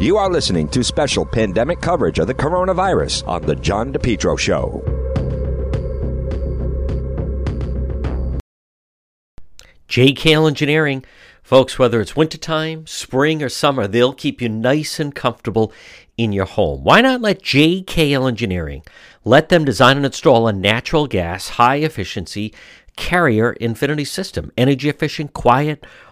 You are listening to special pandemic coverage of the coronavirus on The John DePetro Show. JKL Engineering. Folks, whether it's wintertime, spring, or summer, they'll keep you nice and comfortable in your home. Why not let JKL Engineering let them design and install a natural gas, high efficiency carrier infinity system? Energy efficient, quiet,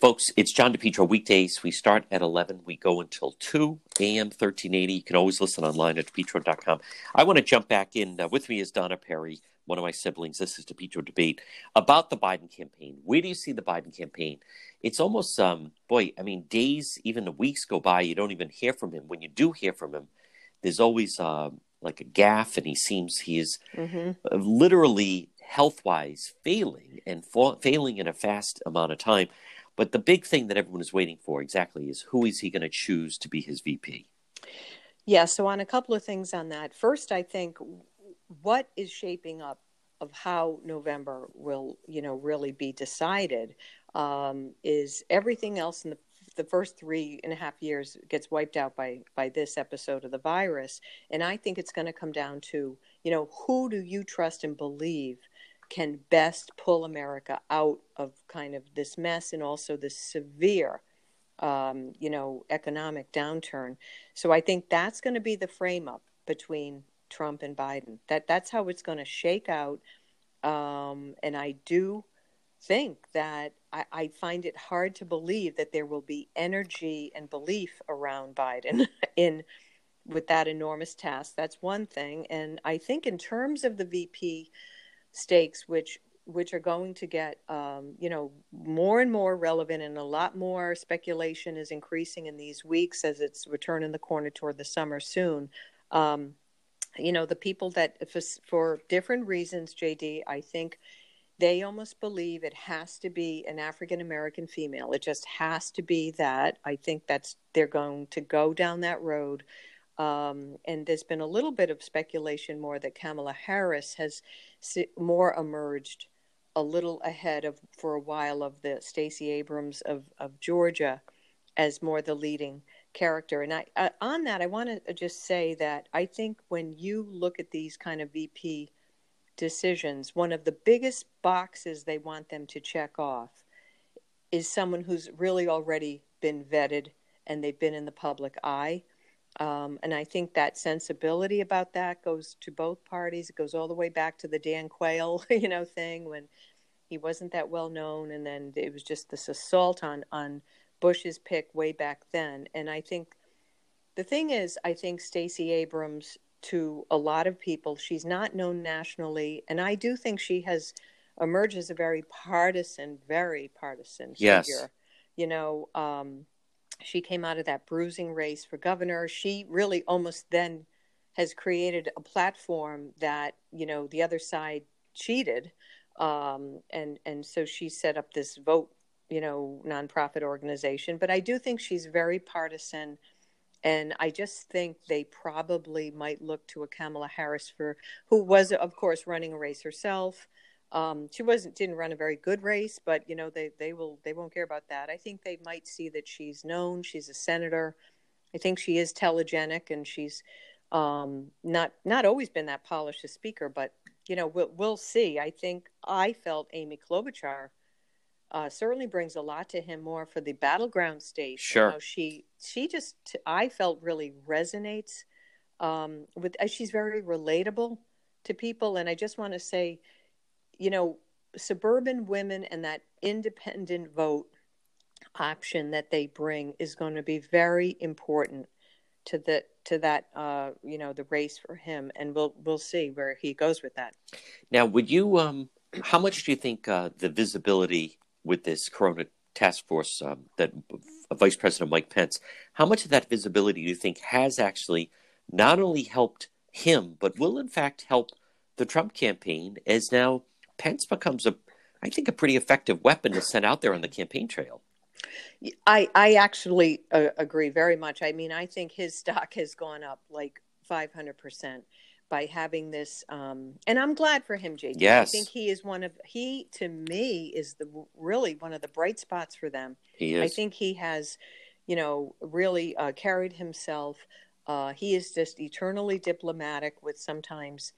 Folks, it's John DePetro weekdays. We start at 11. We go until 2 a.m. 1380. You can always listen online at depetro.com. I want to jump back in. Uh, with me is Donna Perry, one of my siblings. This is DePetro Debate about the Biden campaign. Where do you see the Biden campaign? It's almost, um, boy, I mean, days, even the weeks go by. You don't even hear from him. When you do hear from him, there's always uh, like a gaffe, and he seems he is mm-hmm. literally health wise failing and fa- failing in a fast amount of time. But the big thing that everyone is waiting for exactly is who is he going to choose to be his VP? Yeah, so on a couple of things on that. First, I think what is shaping up of how November will, you know, really be decided um, is everything else in the the first three and a half years gets wiped out by by this episode of the virus, and I think it's going to come down to you know who do you trust and believe can best pull America out of kind of this mess and also this severe, um, you know, economic downturn. So I think that's going to be the frame up between Trump and Biden. That that's how it's going to shake out. Um, and I do think that I, I, find it hard to believe that there will be energy and belief around Biden in with that enormous task. That's one thing. And I think in terms of the VP stakes, which which are going to get um, you know more and more relevant and a lot more speculation is increasing in these weeks as it's returning the corner toward the summer soon. Um, you know the people that for, for different reasons jd i think they almost believe it has to be an african american female. It just has to be that. I think that's they're going to go down that road um, and there's been a little bit of speculation more that Kamala Harris has more emerged a little ahead of for a while of the Stacey Abrams of, of Georgia as more the leading character. And I, uh, on that, I want to just say that I think when you look at these kind of VP decisions, one of the biggest boxes they want them to check off is someone who's really already been vetted and they've been in the public eye. Um, and I think that sensibility about that goes to both parties. It goes all the way back to the Dan Quayle, you know, thing when he wasn't that well known, and then it was just this assault on on Bush's pick way back then. And I think the thing is, I think Stacey Abrams, to a lot of people, she's not known nationally, and I do think she has emerged as a very partisan, very partisan yes. figure. You know. Um, she came out of that bruising race for governor. She really almost then has created a platform that you know the other side cheated, um, and and so she set up this vote you know nonprofit organization. But I do think she's very partisan, and I just think they probably might look to a Kamala Harris for who was, of course, running a race herself. Um, she wasn't didn't run a very good race, but you know they they will they won't care about that. I think they might see that she's known. She's a senator. I think she is telegenic, and she's um, not not always been that polished a speaker. But you know we'll, we'll see. I think I felt Amy Klobuchar uh, certainly brings a lot to him more for the battleground states. Sure, you know, she she just I felt really resonates um, with. Uh, she's very relatable to people, and I just want to say you know, suburban women and that independent vote option that they bring is going to be very important to the to that uh, you know the race for him, and we'll we'll see where he goes with that. Now, would you? Um, how much do you think uh, the visibility with this Corona task force um, that Vice President Mike Pence? How much of that visibility do you think has actually not only helped him, but will in fact help the Trump campaign as now Pence becomes a, I think, a pretty effective weapon to send out there on the campaign trail. I I actually uh, agree very much. I mean, I think his stock has gone up like 500 percent by having this um, and i'm glad for him jt yes i think he is one of he to me is the really one of the bright spots for them. He is. i think he has you know really uh, carried himself. Uh, he is just eternally diplomatic with sometimes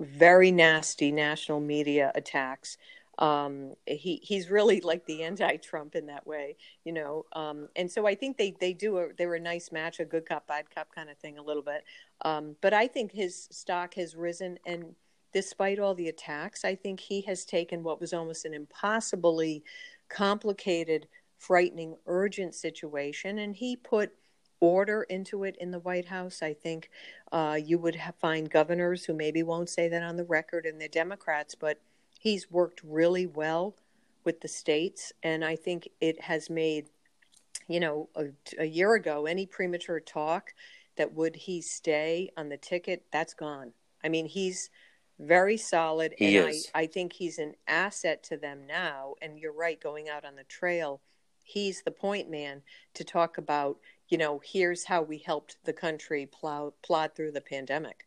very nasty national media attacks. Um, he he's really like the anti-Trump in that way, you know. Um, and so I think they they do a they're a nice match, a good cop bad cop kind of thing, a little bit. Um, but I think his stock has risen, and despite all the attacks, I think he has taken what was almost an impossibly complicated, frightening, urgent situation, and he put order into it in the White House. I think uh, you would have, find governors who maybe won't say that on the record and they're Democrats, but he's worked really well with the states. And I think it has made, you know, a, a year ago, any premature talk that would he stay on the ticket, that's gone. I mean, he's very solid. He and is. I, I think he's an asset to them now. And you're right, going out on the trail, he's the point man to talk about you know, here's how we helped the country plow plod through the pandemic.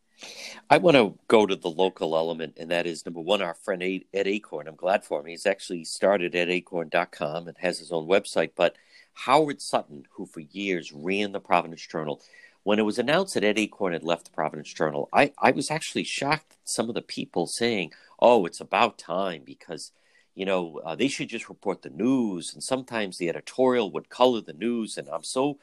I want to go to the local element, and that is number one, our friend Ed Achorn. I'm glad for him. He's actually started at acorn.com and has his own website. But Howard Sutton, who for years ran the Providence Journal, when it was announced that Ed Achorn had left the Providence Journal, I, I was actually shocked at some of the people saying, oh, it's about time because, you know, uh, they should just report the news. And sometimes the editorial would color the news. And I'm so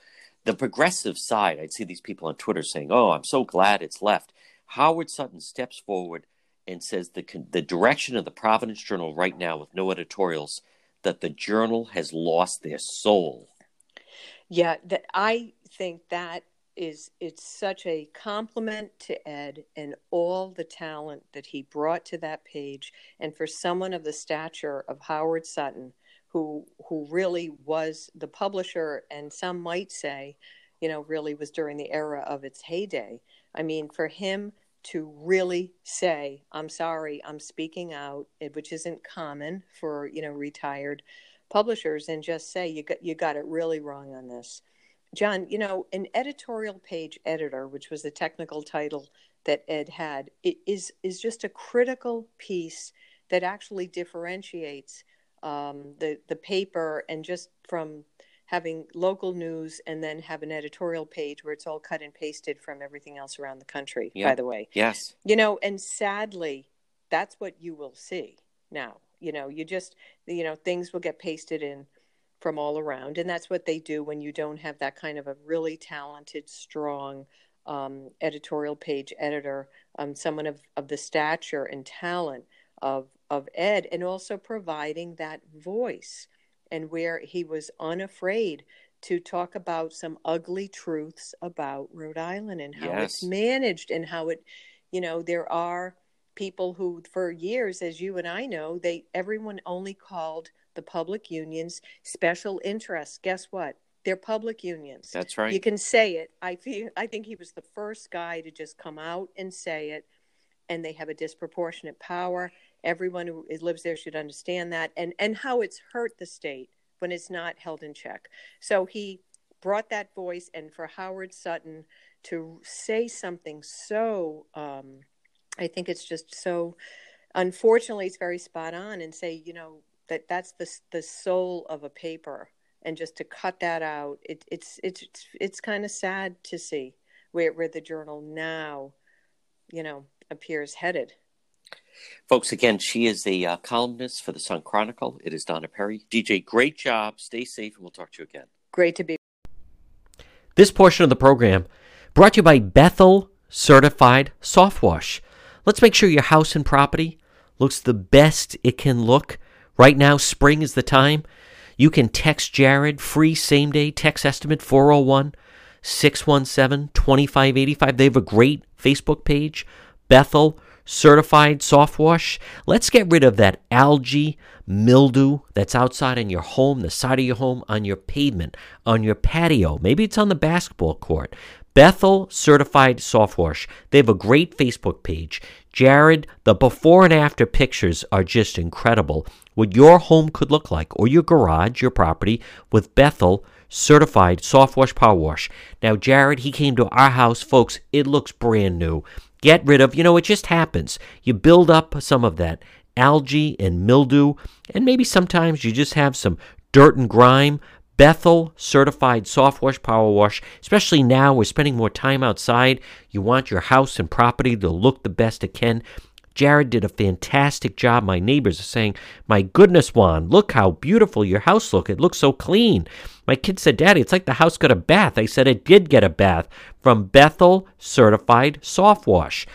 the progressive side, I'd see these people on Twitter saying, "Oh, I'm so glad it's left." Howard Sutton steps forward and says the the direction of the Providence Journal right now, with no editorials, that the journal has lost their soul. Yeah, that I think that is it's such a compliment to Ed and all the talent that he brought to that page, and for someone of the stature of Howard Sutton who who really was the publisher, and some might say, you know, really was during the era of its heyday. I mean, for him to really say, "I'm sorry, I'm speaking out," which isn't common for you know retired publishers, and just say you got you got it really wrong on this. John, you know, an editorial page editor, which was the technical title that Ed had, is is just a critical piece that actually differentiates um, the the paper and just from having local news and then have an editorial page where it's all cut and pasted from everything else around the country by the way. Yes. You know and sadly that's what you will see now. You know you just you know things will get pasted in from all around and that's what they do when you don't have that kind of a really talented strong um, editorial page editor. Um, someone of, of the stature and talent of of Ed and also providing that voice and where he was unafraid to talk about some ugly truths about Rhode Island and how yes. it's managed and how it you know there are people who for years as you and I know they everyone only called the public unions special interests. Guess what? They're public unions. That's right. You can say it. I feel i think he was the first guy to just come out and say it and they have a disproportionate power everyone who lives there should understand that and and how it's hurt the state when it's not held in check so he brought that voice, and for Howard Sutton to say something so, um, I think it's just so. Unfortunately, it's very spot on, and say, you know, that that's the the soul of a paper, and just to cut that out, it, it's it's it's it's kind of sad to see where where the journal now, you know, appears headed. Folks, again, she is a uh, columnist for the Sun Chronicle. It is Donna Perry. DJ, great job. Stay safe, and we'll talk to you again. Great to be. This portion of the program brought to you by Bethel Certified Soft Wash. Let's make sure your house and property looks the best it can look. Right now, spring is the time. You can text Jared, free same day text estimate 401 617 2585. They have a great Facebook page, Bethel certified soft wash. Let's get rid of that algae mildew that's outside in your home, the side of your home, on your pavement, on your patio. Maybe it's on the basketball court. Bethel Certified Soft Wash. They have a great Facebook page. Jared, the before and after pictures are just incredible. What your home could look like, or your garage, your property, with Bethel Certified Soft Wash Power Wash. Now, Jared, he came to our house, folks. It looks brand new get rid of, you know, it just happens. You build up some of that algae and mildew, and maybe sometimes you just have some dirt and grime. Bethel certified soft wash power wash, especially now we're spending more time outside. You want your house and property to look the best it can. Jared did a fantastic job. My neighbors are saying, My goodness, Juan, look how beautiful your house look. It looks so clean. My kid said, Daddy, it's like the house got a bath. I said it did get a bath from Bethel Certified Soft Wash.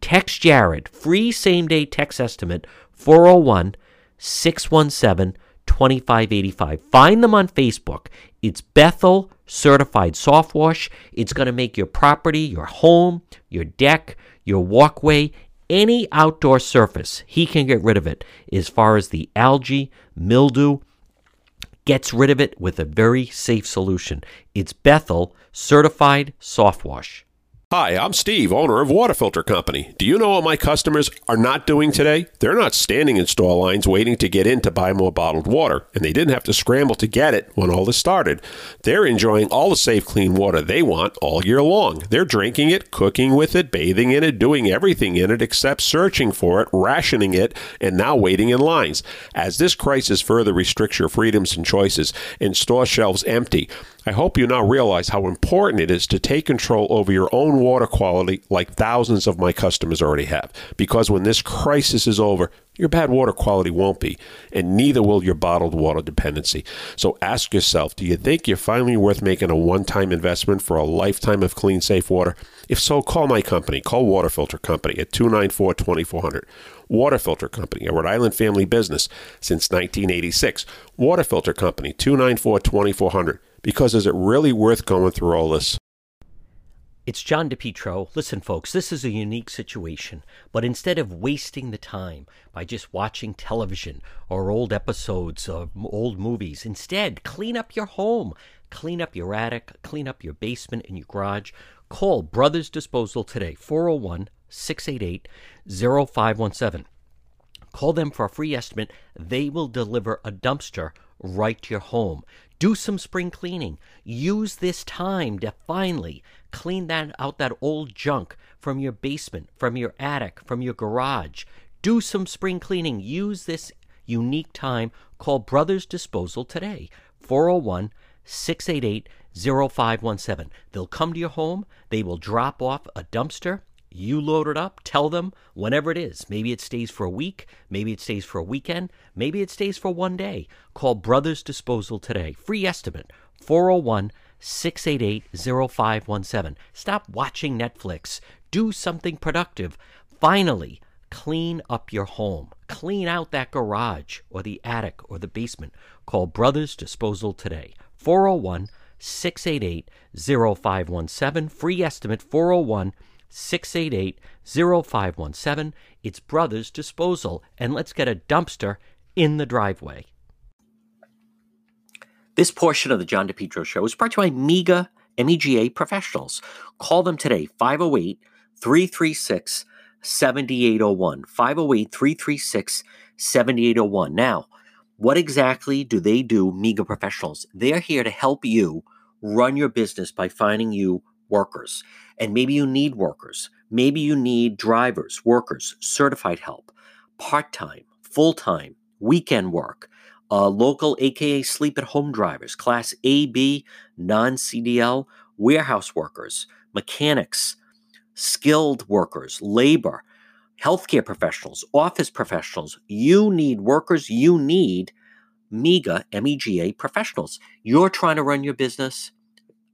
Text Jared, free same day text estimate 401 617 2585. Find them on Facebook. It's Bethel Certified Soft Wash. It's going to make your property, your home, your deck, your walkway, any outdoor surface, he can get rid of it as far as the algae, mildew, gets rid of it with a very safe solution. It's Bethel Certified Soft Wash. Hi, I'm Steve, owner of Water Filter Company. Do you know what my customers are not doing today? They're not standing in store lines waiting to get in to buy more bottled water, and they didn't have to scramble to get it when all this started. They're enjoying all the safe, clean water they want all year long. They're drinking it, cooking with it, bathing in it, doing everything in it except searching for it, rationing it, and now waiting in lines. As this crisis further restricts your freedoms and choices and store shelves empty, I hope you now realize how important it is to take control over your own water quality like thousands of my customers already have. Because when this crisis is over, your bad water quality won't be, and neither will your bottled water dependency. So ask yourself do you think you're finally worth making a one time investment for a lifetime of clean, safe water? If so, call my company. Call Water Filter Company at 294 2400. Water Filter Company, a Rhode Island family business since 1986. Water Filter Company, 294 2400. Because is it really worth going through all this? It's John DePetro. Listen, folks, this is a unique situation, but instead of wasting the time by just watching television or old episodes of old movies, instead, clean up your home, clean up your attic, clean up your basement and your garage. Call Brothers Disposal today, 401 688 0517. Call them for a free estimate. They will deliver a dumpster right to your home. Do some spring cleaning. Use this time to finally clean that out that old junk from your basement, from your attic, from your garage. Do some spring cleaning. Use this unique time. Call Brothers Disposal today. 401 688 0517. They'll come to your home. They will drop off a dumpster you load it up, tell them whenever it is. Maybe it stays for a week, maybe it stays for a weekend, maybe it stays for one day. Call Brothers Disposal today. Free estimate 401 688 0517. Stop watching Netflix. Do something productive. Finally, clean up your home. Clean out that garage or the attic or the basement. Call Brothers Disposal today. 401 688 0517. Free estimate 401 688 0517. It's Brothers Disposal, and let's get a dumpster in the driveway. This portion of the John DePetro Show is brought to you by MEGA, MEGA Professionals. Call them today, 508 336 7801. 508 336 7801. Now, what exactly do they do, MEGA Professionals? They're here to help you run your business by finding you workers. And maybe you need workers. Maybe you need drivers, workers, certified help, part time, full time, weekend work, uh, local AKA sleep at home drivers, class AB, non CDL, warehouse workers, mechanics, skilled workers, labor, healthcare professionals, office professionals. You need workers. You need MEGA, M E G A professionals. You're trying to run your business.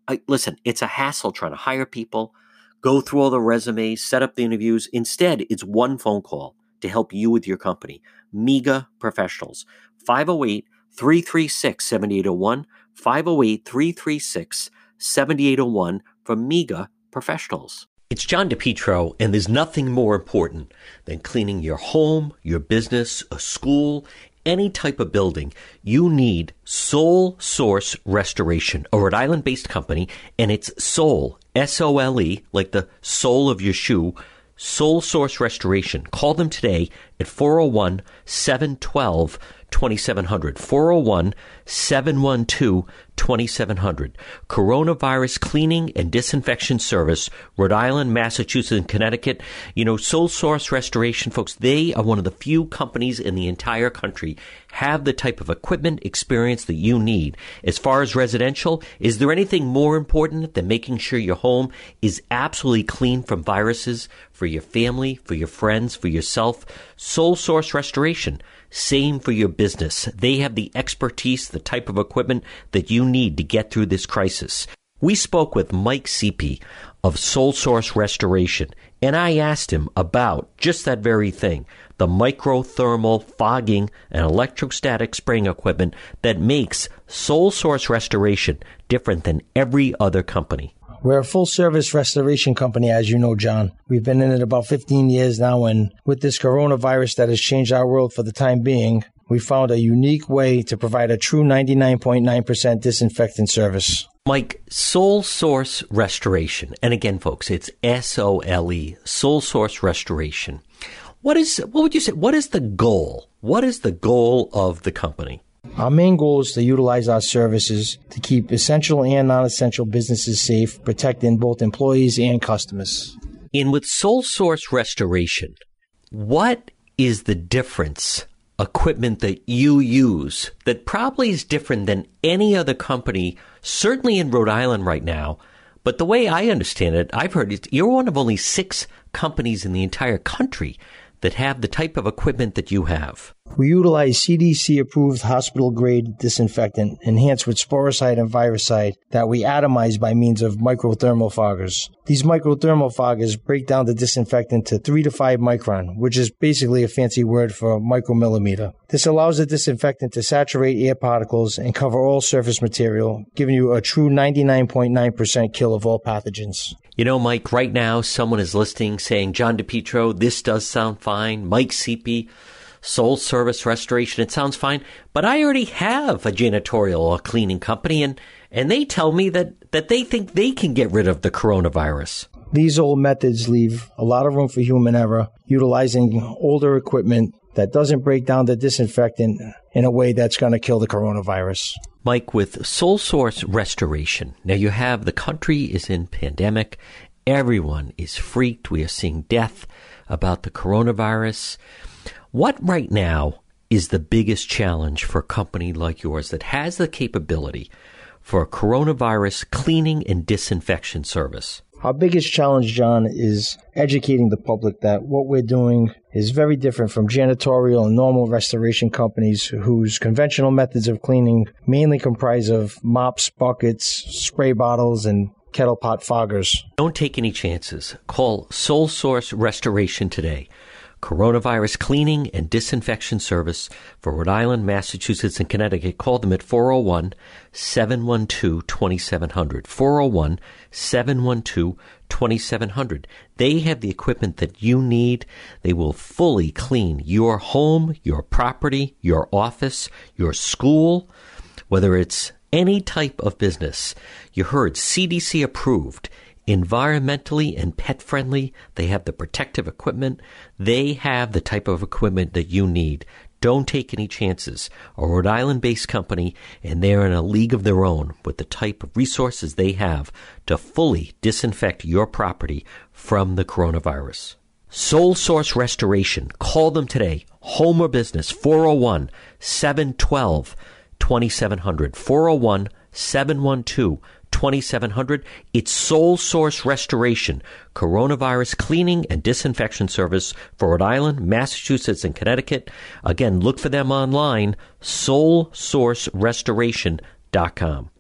I, listen, it's a hassle trying to hire people, go through all the resumes, set up the interviews. Instead, it's one phone call to help you with your company. MEGA professionals. 508 336 7801. 508 336 7801 for MEGA professionals. It's John DePetro, and there's nothing more important than cleaning your home, your business, a school, any type of building. You need Sole Source Restoration, a Rhode Island based company, and it's Sole, S O L E, like the sole of your shoe, Sole Source Restoration. Call them today at 401 712 2700. 401 712 2700. Coronavirus Cleaning and Disinfection Service, Rhode Island, Massachusetts, and Connecticut. You know, Sole Source Restoration, folks, they are one of the few companies in the entire country have the type of equipment experience that you need. As far as residential, is there anything more important than making sure your home is absolutely clean from viruses for your family, for your friends, for yourself? Sole Source Restoration. Same for your business. They have the expertise, the type of equipment that you need to get through this crisis. We spoke with Mike Seepy of Sole Source Restoration, and I asked him about just that very thing the microthermal fogging and electrostatic spraying equipment that makes Sole Source Restoration different than every other company. We're a full service restoration company, as you know, John. We've been in it about 15 years now, and with this coronavirus that has changed our world for the time being, we found a unique way to provide a true 99.9% disinfectant service. Mike, Sole Source Restoration, and again, folks, it's S O L E, Sole Source Restoration. What is, what would you say, what is the goal? What is the goal of the company? Our main goal is to utilize our services to keep essential and non essential businesses safe, protecting both employees and customers. In with Sole Source Restoration, what is the difference equipment that you use that probably is different than any other company, certainly in Rhode Island right now? But the way I understand it, I've heard you're one of only six companies in the entire country that have the type of equipment that you have. We utilize CDC approved hospital grade disinfectant enhanced with sporicide and virucide that we atomize by means of microthermal foggers. These microthermal foggers break down the disinfectant to 3 to 5 micron, which is basically a fancy word for micromillimeter. This allows the disinfectant to saturate air particles and cover all surface material, giving you a true 99.9% kill of all pathogens. You know, Mike, right now someone is listening saying, John DePetro, this does sound fine. Mike Seepy, Sole Service Restoration, it sounds fine. But I already have a janitorial or cleaning company and, and they tell me that, that they think they can get rid of the coronavirus. These old methods leave a lot of room for human error, utilizing older equipment that doesn't break down the disinfectant in a way that's going to kill the coronavirus. Mike, with Sole Source Restoration, now you have the country is in pandemic. Everyone is freaked. We are seeing death about the coronavirus. What right now is the biggest challenge for a company like yours that has the capability for a coronavirus cleaning and disinfection service? Our biggest challenge, John, is educating the public that what we're doing is very different from janitorial and normal restoration companies whose conventional methods of cleaning mainly comprise of mops, buckets, spray bottles, and kettle pot foggers. Don't take any chances. Call Sole Source Restoration today coronavirus cleaning and disinfection service for Rhode Island, Massachusetts, and Connecticut. Call them at 401 712 2700. 401 712 2700. They have the equipment that you need. They will fully clean your home, your property, your office, your school, whether it's any type of business. You heard CDC approved environmentally and pet friendly. They have the protective equipment. They have the type of equipment that you need Don't take any chances. A Rhode Island based company, and they're in a league of their own with the type of resources they have to fully disinfect your property from the coronavirus. Sole Source Restoration. Call them today. Home or business, 401 712 2700. 401 712 2700. It's Sole Source Restoration, coronavirus cleaning and disinfection service for Rhode Island, Massachusetts, and Connecticut. Again, look for them online, solesourcerestoration.com.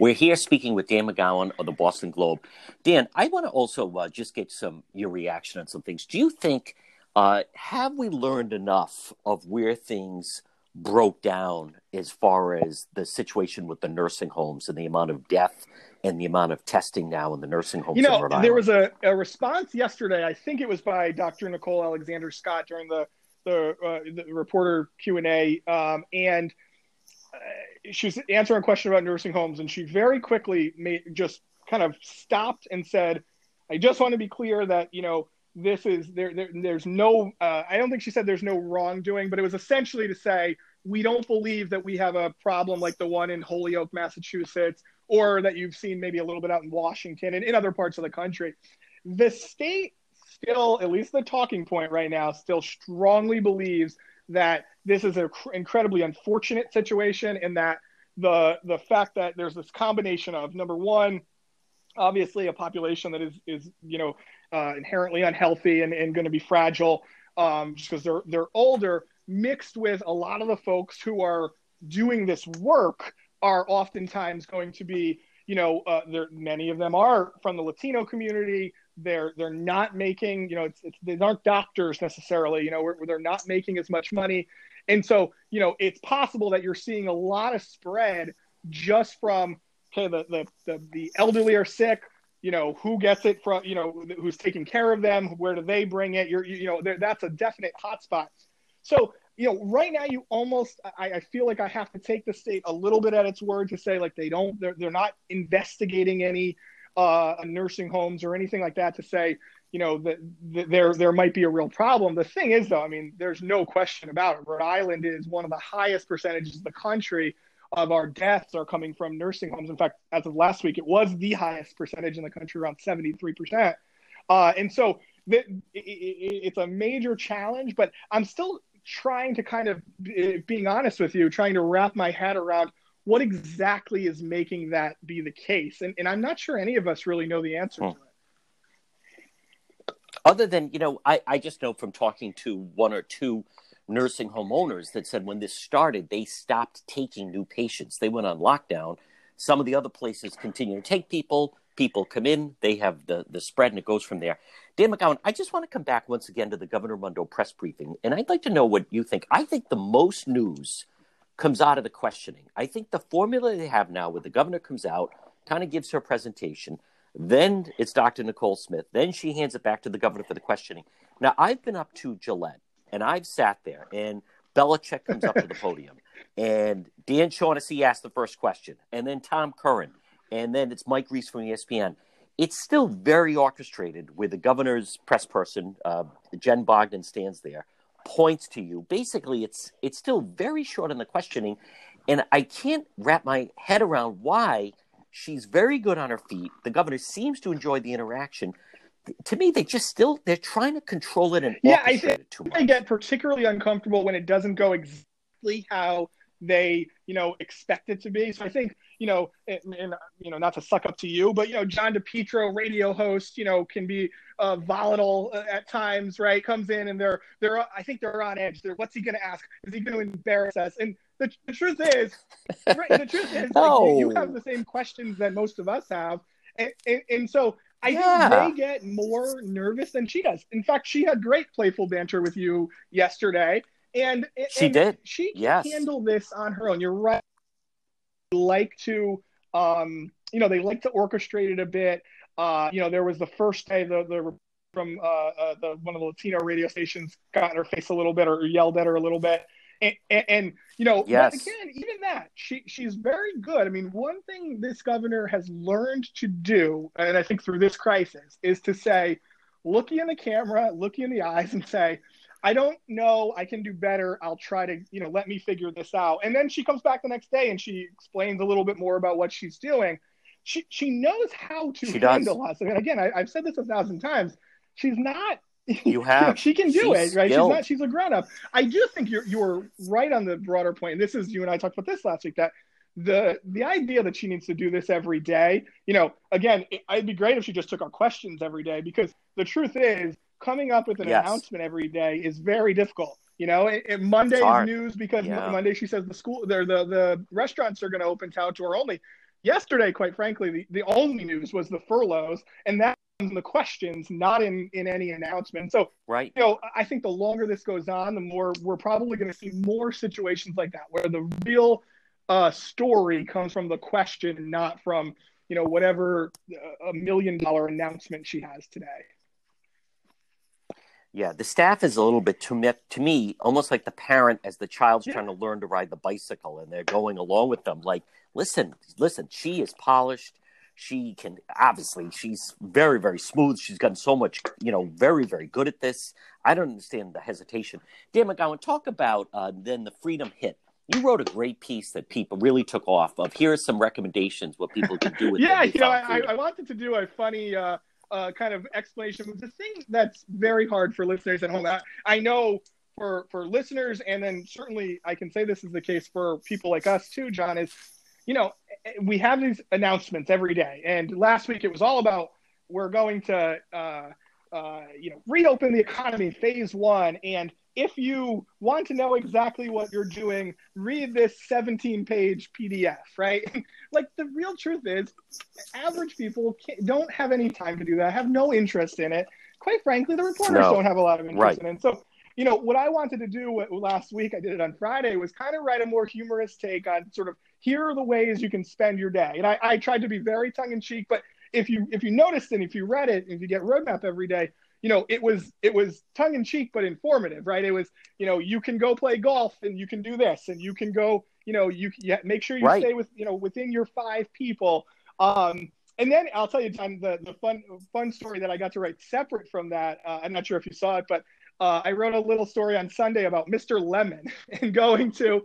We're here speaking with Dan McGowan of the Boston Globe. Dan, I want to also uh, just get some your reaction on some things. Do you think uh, have we learned enough of where things broke down as far as the situation with the nursing homes and the amount of death and the amount of testing now in the nursing homes. You know, there was a, a response yesterday. I think it was by Dr. Nicole Alexander Scott during the the, uh, the reporter Q and A, um, and uh, she was answering a question about nursing homes, and she very quickly made just kind of stopped and said, "I just want to be clear that you know." This is there, there there's no. Uh, I don't think she said there's no wrongdoing, but it was essentially to say we don't believe that we have a problem like the one in Holyoke, Massachusetts, or that you've seen maybe a little bit out in Washington and in other parts of the country. The state still, at least the talking point right now, still strongly believes that this is an incredibly unfortunate situation and that the the fact that there's this combination of number one, obviously a population that is is you know uh, inherently unhealthy and, and going to be fragile um, just because they're they're older, mixed with a lot of the folks who are doing this work are oftentimes going to be you know uh, there many of them are from the latino community. They're they're not making you know it's, it's they aren't doctors necessarily you know where, they're not making as much money. And so you know it's possible that you're seeing a lot of spread just from okay the the the, the elderly are sick you know who gets it from you know who's taking care of them where do they bring it you're you know that's a definite hotspot so, you know, right now you almost I, I, feel like I have to take the state a little bit at its word to say like they don't they're they're not investigating any uh, nursing homes or anything like that to say you know that, that there there might be a real problem. The thing is though, I mean, there's no question about it. Rhode Island is one of the highest percentages of the country of our deaths are coming from nursing homes. In fact, as of last week, it was the highest percentage in the country, around 73%. Uh, and so the, it, it, it's a major challenge, but I'm still trying to kind of being honest with you, trying to wrap my head around what exactly is making that be the case. And, and I'm not sure any of us really know the answer to it. Other than, you know, I, I just know from talking to one or two nursing home owners that said when this started, they stopped taking new patients. They went on lockdown. Some of the other places continue to take people people come in, they have the, the spread, and it goes from there. Dan McGowan, I just want to come back once again to the Governor Raimondo press briefing, and I'd like to know what you think. I think the most news comes out of the questioning. I think the formula they have now, where the governor comes out, kind of gives her presentation, then it's Dr. Nicole Smith, then she hands it back to the governor for the questioning. Now, I've been up to Gillette, and I've sat there, and Belichick comes up to the podium, and Dan Shaughnessy asks the first question, and then Tom Curran and then it's Mike Reiss from ESPN. It's still very orchestrated where the governor's press person, uh, Jen Bogdan, stands there, points to you. Basically, it's it's still very short in the questioning, and I can't wrap my head around why she's very good on her feet. The governor seems to enjoy the interaction. To me, they just still they're trying to control it and yeah, I think I get particularly uncomfortable when it doesn't go exactly how they you know expect it to be. So I think you know, and, and, you know, not to suck up to you, but you know, John DePetro, radio host, you know, can be uh, volatile uh, at times, right? Comes in and they're they're I think they're on edge. They're what's he going to ask? Is he going to embarrass us? And the, the truth is, right, the truth is, no. like, you, you, have the same questions that most of us have, and, and, and so. I yeah. think they get more nervous than she does. In fact, she had great playful banter with you yesterday, and, and she did. She can yes. handle this on her own. You're right like to um, you know they like to orchestrate it a bit uh, you know there was the first day the the from uh, uh, the one of the latino radio stations got in her face a little bit or yelled at her a little bit and, and, you know yes. again even that she she's very good i mean one thing this governor has learned to do and i think through this crisis is to say look you in the camera look you in the eyes and say I don't know. I can do better. I'll try to, you know, let me figure this out. And then she comes back the next day and she explains a little bit more about what she's doing. She she knows how to She handle does. us. I mean, again, I, I've said this a thousand times. She's not. You have. she can do it, right? skilled. She's not. She's a grown up. I do think you're you're right on the broader point. This is you and I talked about this last week. That the the idea that she needs to do this every day. You know, again, it, it'd be great if she just took our questions every day because the truth is coming up with an Yes. announcement every day is very difficult. You know, it, it- Monday's news because Yeah. Monday she says the school, the the, the restaurants are going to open to outdoor only. Yesterday, quite frankly, the, the only news was the furloughs, and that the questions, not in in any announcement. So Right. you know, I think the longer this goes on, the more we're probably going to see more situations like that where the real uh, story comes from the question, not from you know whatever uh, a million dollar announcement she has today. Yeah, the staff is a little bit to me, to me almost like the parent as the child's Yeah. trying to learn to ride the bicycle and they're going along with them. Like, listen, listen, she is polished. She can obviously she's very very smooth. She's gotten so much, you know, very very good at this. I don't understand the hesitation. Dan McGowan, talk about uh, then the freedom hit. You wrote a great piece that people really took off of. Here are some recommendations what people can do with yeah, you know, I. I wanted to do a funny uh, uh, kind of explanation. With the thing that's very hard for listeners at home. I, I know for for listeners, and then certainly I can say this is the case for people like us too. John is, you know, we have these announcements every day, and last week it was all about we're going to, uh, uh, you know, reopen the economy, phase one, and if you want to know exactly what you're doing, read this 17 page PDF, right? like the real truth is, average people can't, don't have any time to do that, have no interest in it. Quite frankly, the reporters No. don't have a lot of interest Right. in it. So, you know, what I wanted to do last week, I did it on Friday, was kind of write a more humorous take on sort of here are the ways you can spend your day. And I, I tried to be very tongue in cheek, but if you if you noticed and if you read it, if you get roadmap every day, you know, it was it was tongue in cheek but informative, right? It was, you know, you can go play golf and you can do this and you can go, you know, you, you make sure you Right. stay with, you know, within your five people. Um, and then I'll tell you, John, the, the fun fun story that I got to write separate from that. Uh, I'm not sure if you saw it, but uh, I wrote a little story on Sunday about Mr. Lemon and going to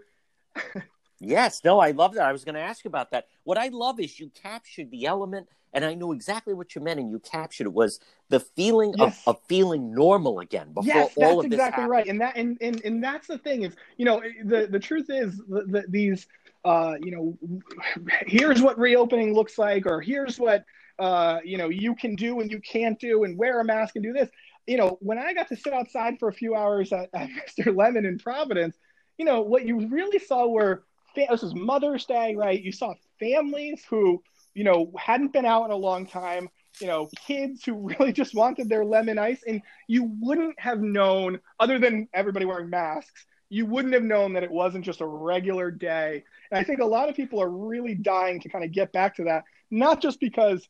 Yes, no, I love that. I was going to ask you about that. What I love is you captured the element, and I knew exactly what you meant, and you captured it was the feeling Yes. of, of feeling normal again before yes, all that's of this exactly happened. right. And that and, and and that's the thing is, you know, the the truth is the, these uh, you know, here's what reopening looks like, or here's what uh, you know you can do and you can't do, and wear a mask and do this. You know, when I got to sit outside for a few hours at, at Mr. Lemon in Providence, you know, what you really saw were this was Mother's Day, right? You saw families who you know hadn't been out in a long time. You know, kids who really just wanted their lemon ice, and you wouldn't have known, other than everybody wearing masks, you wouldn't have known that it wasn't just a regular day. And I think a lot of people are really dying to kind of get back to that, not just because,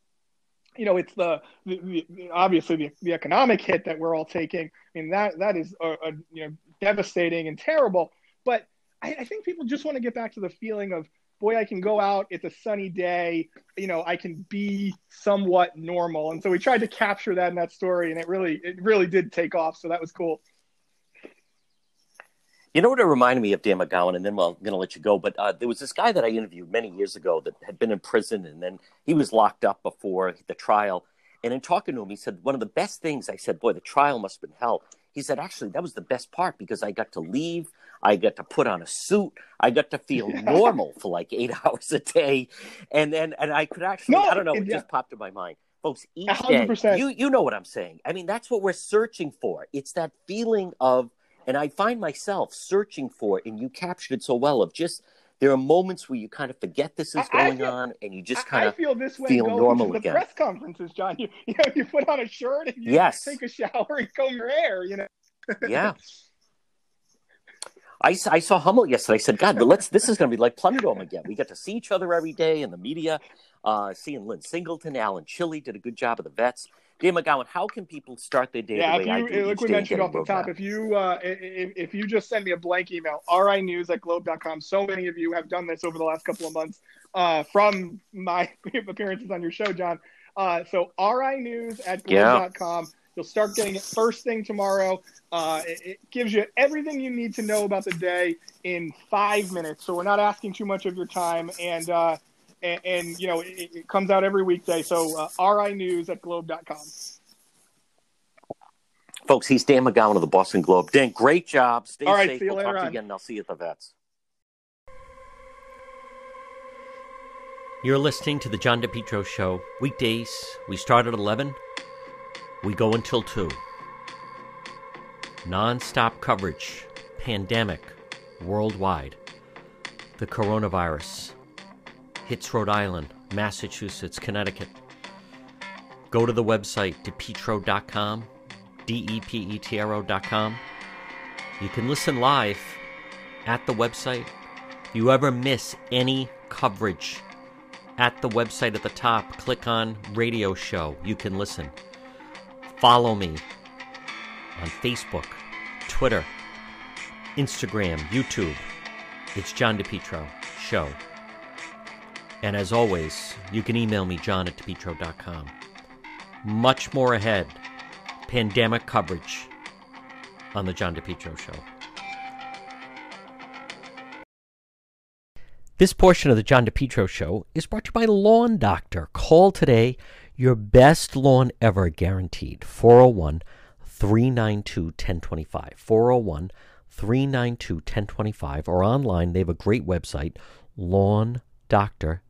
you know, it's the, the, the obviously the, the economic hit that we're all taking. I mean, that that is a, a you know devastating and terrible. I, I think people just want to get back to the feeling of, boy, I can go out. It's a sunny day. You know, I can be somewhat normal. And so we tried to capture that in that story, and it really it really did take off. So that was cool. You know what it reminded me of, Dan McGowan, and then well, I'm going to let you go. But uh, there was this guy that I interviewed many years ago that had been in prison, and then he was locked up before the trial. And in talking to him, he said one of the best things. I said, "Boy, the trial must have been hell." He said, "Actually, that was the best part because I got to leave. I got to put on a suit. I got to feel normal for like eight hours a day, and then and I could actually No, I don't know. It yeah. just popped in my mind." Folks, each A hundred day, you you know what I'm saying. I mean, that's what we're searching for. It's that feeling of and I find myself searching for and you captured it so well. Of just there are moments where you kind of forget this is going feel- on, and you just kind I of feel this way feel normal again. press conferences, John. You, you know, you put on a shirt and you Yes. take a shower and comb your hair. You know. yeah. I, I saw Hummel yesterday. I said, God, but let's. This is going to be like Plunderdome again. We get to see each other every day in the media. Uh, seeing Lynn Singleton, Alan Chili did a good job of the vets. Dan McGowan, how can people start their day Yeah, the if you do like we mentioned off the top, if you uh, if, if you just send me a blank email, rinews at globe.com. So many of you have done this over the last couple of months uh, from my appearances on your show, John. Uh, so rinews at Yeah. globe.com. You'll start getting it first thing tomorrow. Uh, it, it, gives you everything you need to know about the day in five minutes. So we're not asking too much of your time, and uh, and, and, you know it, it, comes out every weekday. So uh, RI News at Globe.com. Folks, he's Dan McGowan of the Boston Globe. Dan, great job. Stay All right, safe. See you we'll later talk to you again, and I'll see you at the vets. You're listening to the John DePetro Show. Weekdays, we start at 11, we go until 2. Non stop coverage, pandemic, worldwide. The coronavirus hits Rhode Island, Massachusetts, Connecticut. Go to the website, depetro.com, D E P E T R O.com. You can listen live at the website. If you ever miss any coverage, at the website at the top, click on radio show. You can listen. Follow me on Facebook, Twitter, Instagram, YouTube. It's John DePetro Show. And as always, you can email me, john at depetro.com. Much more ahead. Pandemic coverage on the John DePetro Show. This portion of the John DePetro Show is brought to you by Lawn Doctor. Call today. Your best lawn ever guaranteed. 401 392 1025. 401 392 1025. Or online, they have a great website,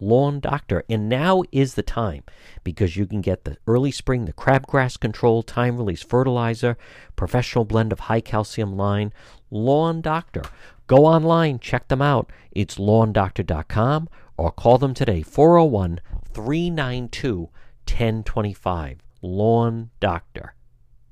Lawn Doctor. And now is the time because you can get the early spring, the crabgrass control, time release fertilizer, professional blend of high calcium line. Lawn Doctor. Go online, check them out. It's lawndoctor.com or call them today 401 392 1025. Lawn Doctor.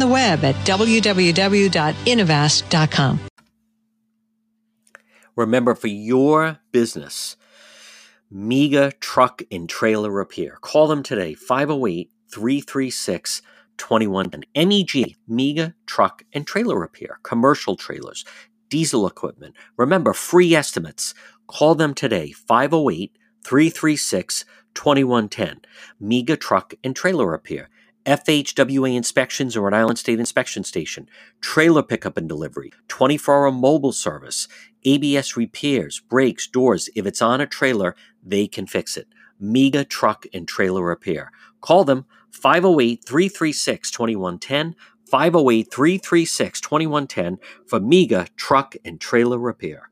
the web at www.innovast.com. Remember, for your business, Mega Truck and Trailer Repair. Call them today, 508 336 2110. MEG, Mega Truck and Trailer Repair. Commercial trailers, diesel equipment. Remember, free estimates. Call them today, 508 336 2110. Mega Truck and Trailer Repair. FHWA inspections or Rhode Island State Inspection Station, trailer pickup and delivery, 24 hour mobile service, ABS repairs, brakes, doors. If it's on a trailer, they can fix it. Mega Truck and Trailer Repair. Call them 508 336 2110, 508 336 2110 for Mega Truck and Trailer Repair.